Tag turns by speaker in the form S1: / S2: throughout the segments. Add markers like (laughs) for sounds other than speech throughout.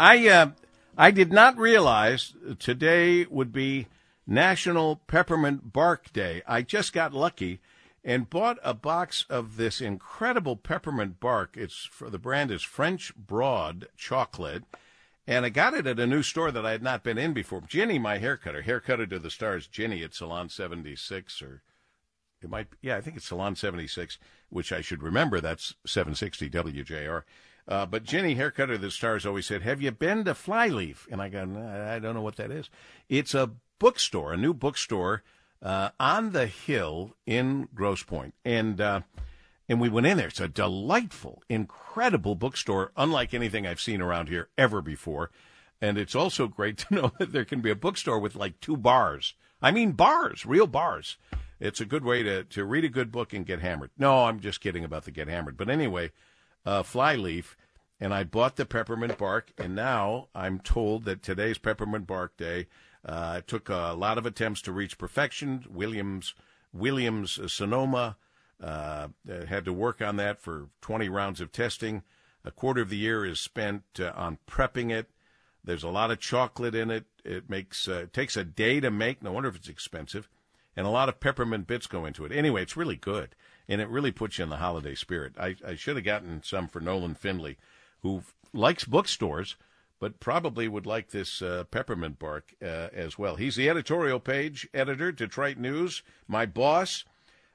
S1: I uh, I did not realize today would be National Peppermint Bark Day. I just got lucky and bought a box of this incredible peppermint bark. It's for the brand is French Broad Chocolate. And I got it at a new store that I had not been in before. Ginny, my haircutter, haircutter to the stars, Ginny at Salon 76, or it might, yeah, I think it's Salon 76, which I should remember. That's 760 WJR. Uh, but Jenny haircutter to the stars, always said, Have you been to Flyleaf? And I go, I don't know what that is. It's a bookstore, a new bookstore uh, on the hill in Pointe. And, uh, and we went in there. It's a delightful, incredible bookstore, unlike anything I've seen around here ever before. And it's also great to (laughs) know that there can be a bookstore with like two bars. I mean, bars, real bars. It's a good way to, to read a good book and get hammered. No, I'm just kidding about the get hammered. But anyway, uh, Flyleaf, and I bought the peppermint bark, and now I'm told that today's peppermint bark day. Uh, took a lot of attempts to reach perfection. Williams, Williams Sonoma uh, had to work on that for 20 rounds of testing. A quarter of the year is spent uh, on prepping it. There's a lot of chocolate in it. It makes uh, it takes a day to make. No wonder if it's expensive. And a lot of peppermint bits go into it. Anyway, it's really good, and it really puts you in the holiday spirit. I, I should have gotten some for Nolan Finley, who likes bookstores, but probably would like this uh, peppermint bark uh, as well. He's the editorial page editor, Detroit News, my boss.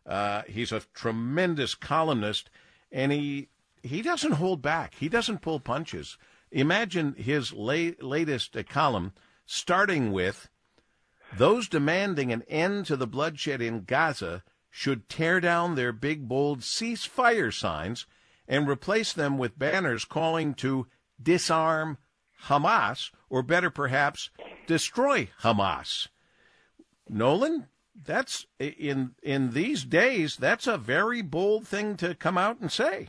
S1: Uh, he's a tremendous columnist, and he he doesn't hold back. He doesn't pull punches. Imagine his la- latest uh, column starting with those demanding an end to the bloodshed in Gaza should tear down their big, bold ceasefire signs and replace them with banners calling to disarm Hamas, or better perhaps, destroy Hamas. Nolan, that's in in these days that's a very bold thing to come out and say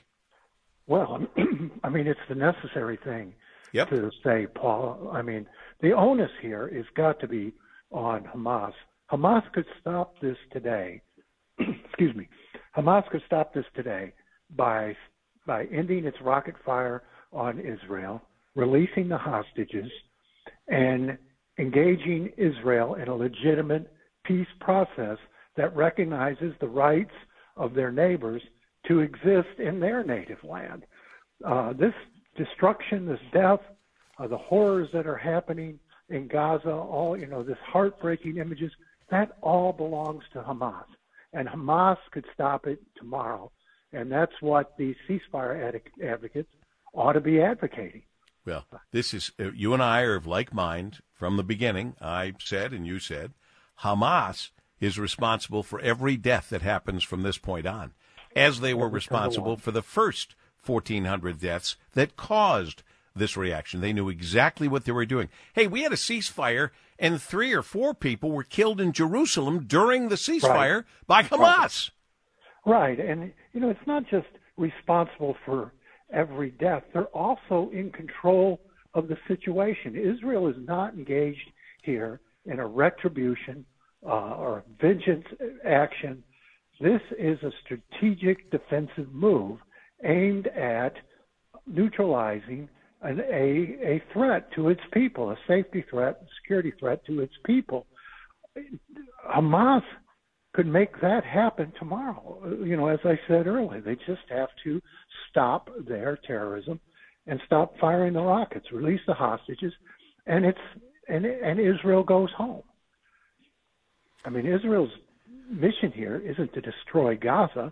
S2: well (clears throat) i mean it's the necessary thing
S1: yep.
S2: to say paul i mean the onus here is got to be on hamas hamas could stop this today (clears throat) excuse me hamas could stop this today by by ending its rocket fire on israel releasing the hostages and engaging israel in a legitimate peace process that recognizes the rights of their neighbors to exist in their native land. Uh, this destruction, this death, uh, the horrors that are happening in Gaza, all you know, this heartbreaking images, that all belongs to Hamas, and Hamas could stop it tomorrow, and that's what the ceasefire ad- advocates ought to be advocating.
S1: Well, this is uh, you and I are of like mind from the beginning. I said, and you said, Hamas is responsible for every death that happens from this point on, as they were responsible for the first 1,400 deaths that caused this reaction. They knew exactly what they were doing. Hey, we had a ceasefire, and three or four people were killed in Jerusalem during the ceasefire right. by Hamas.
S2: Right. right. And, you know, it's not just responsible for every death, they're also in control of the situation. Israel is not engaged here in a retribution uh, or vengeance action. This is a strategic defensive move aimed at neutralizing an, a, a threat to its people, a safety threat, a security threat to its people. Hamas could make that happen tomorrow. Uh, you know, as I said earlier, they just have to stop their terrorism and stop firing the rockets, release the hostages, and it's and and Israel goes home. I mean, Israel's mission here isn't to destroy Gaza;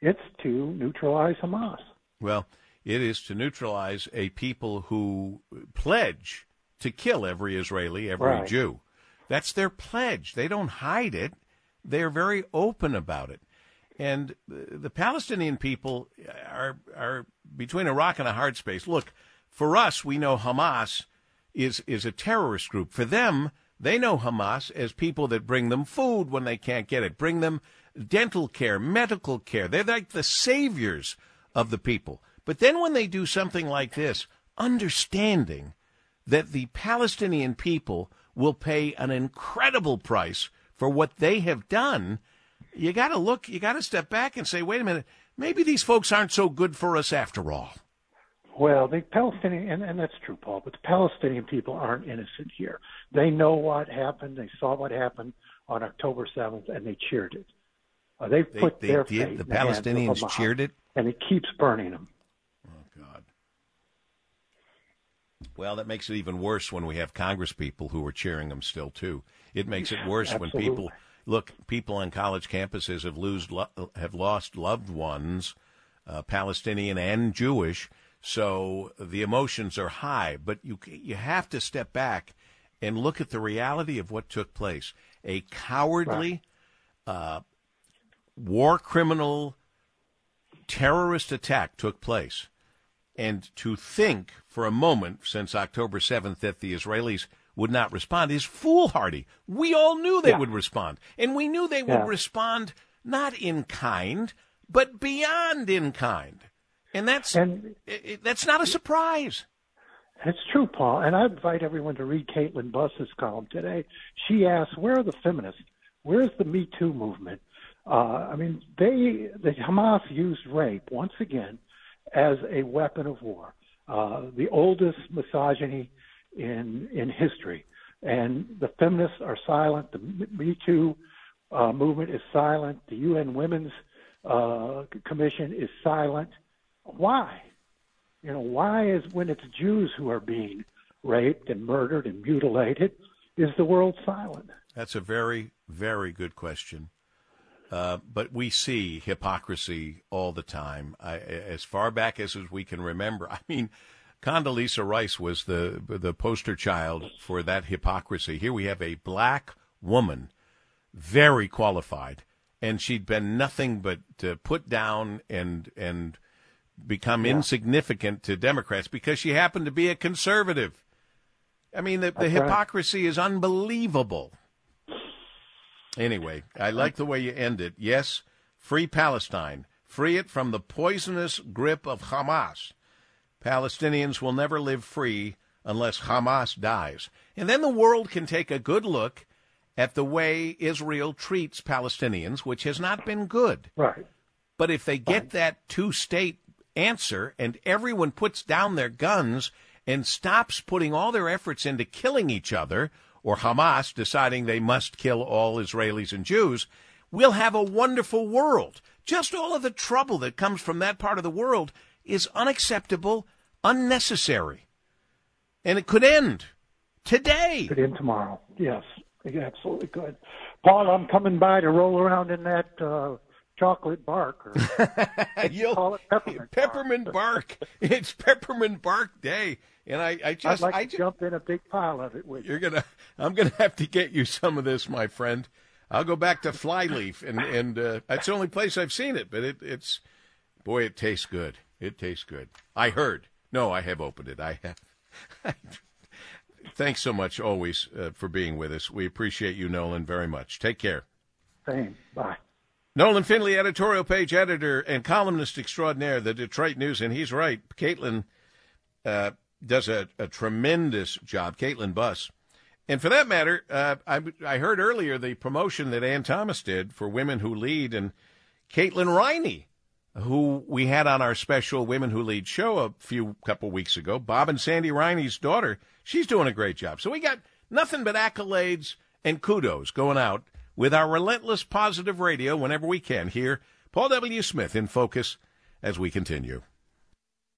S2: it's to neutralize Hamas.
S1: Well, it is to neutralize a people who pledge to kill every Israeli, every
S2: right.
S1: Jew. That's their pledge. They don't hide it. They're very open about it. And the Palestinian people are are between a rock and a hard space. Look, for us, we know Hamas is is a terrorist group. For them, they know Hamas as people that bring them food when they can't get it, bring them dental care, medical care. They're like the saviors of the people. But then when they do something like this, understanding that the Palestinian people will pay an incredible price for what they have done, you got to look, you got to step back and say, wait a minute, maybe these folks aren't so good for us after all.
S2: Well, the Palestinian, and, and that's true, Paul, but the Palestinian people aren't innocent here. They know what happened. They saw what happened on October 7th, and they cheered it. Uh, they've
S1: They-
S2: put
S1: they
S2: their
S1: did?
S2: faith
S1: The
S2: in hands of
S1: Palestinians
S2: Hamas,
S1: cheered it?
S2: and it keeps burning them.
S1: Oh God. Well, that makes it even worse when we have Congress people who are cheering them still too. It makes it worse when people look. People on college campuses have lose have lost loved ones, uh, Palestinian and Jewish. So the emotions are high, but you you have to step back and look at the reality of what took place. A cowardly, uh, war criminal, terrorist attack took place and to think for a moment since October 7th that the Israelis would not respond is foolhardy. We all knew they
S2: Yeah.
S1: would respond, and we knew they would
S2: Yeah.
S1: respond not in kind, but beyond in kind. And that's
S2: And
S1: that's not a surprise.
S2: It's true, Paul. And I invite everyone to read Kaitlin Buss's column today. She asks, "Where are the feminists? Where's the Me Too movement?" Uh, I mean, they the Hamas used rape once again as a weapon of war, uh, the oldest misogyny in in history. And the feminists are silent. The Me Too uh, movement is silent. The UN Women's uh, Commission is silent. Why? You know, why is when it's Jews who are being raped and murdered and mutilated, is the world silent?
S1: That's a very, very good question. Uh, but we see hypocrisy all the time. I, as far back as, as we can remember, (laughs) I mean, Condoleezza Rice was the the poster child for that hypocrisy. Here we have a black woman, very qualified, and she'd been nothing but uh, put down and and become insignificant to Democrats because she happened to be a conservative. I mean, the, the
S2: That's right.
S1: hypocrisy is unbelievable. Anyway, I like the way you end it. Yes, free Palestine. Free it from the poisonous grip of Hamas. Palestinians will never live free unless Hamas dies. And then the world can take a good look at the way Israel treats Palestinians, which has not been good.
S2: Right.
S1: But if they get that two state answer and everyone puts down their guns and stops putting all their efforts into killing each other, or Hamas deciding they must kill all Israelis and Jews, we'll have a wonderful world. Just all of the trouble that comes from that part of the world is unacceptable, unnecessary. And it could end today.
S2: Could end tomorrow. Yes, it absolutely could. Paul, I'm coming by to roll around in that uh, chocolate bark. Or (laughs)
S1: You'll-
S2: call it peppermint bark.
S1: peppermint bark. It's peppermint bark day. And I, I
S2: I'd
S1: just,
S2: like
S1: I
S2: to
S1: just,
S2: jump in a big pile of it with you.
S1: You're gonna. I'm gonna have to get you some of this, my friend. I'll go back to Flyleaf, and and uh, that's the only place I've seen it. But it, it's, boy, it tastes good. It tastes good. I heard. No, I have opened it. I have. (laughs) Thanks so much, always, uh, for being with us. We appreciate you, Nolan, very much. Take care.
S2: Same. Bye.
S1: Nolan Finley, editorial page editor and columnist extraordinaire, the Detroit News, and he's right. Kaitlin uh, does a, a tremendous job. Kaitlin Buss. And for that matter, uh, I, I heard earlier the promotion that Ann Thomas did for Women Who Lead, and Caitlin Riney, who we had on our special Women Who Lead show a few couple weeks ago, Bob and Sandy Riney's daughter, she's doing a great job. So we got nothing but accolades and kudos going out with our relentless positive radio whenever we can here. Paul W. Smith in focus as we continue.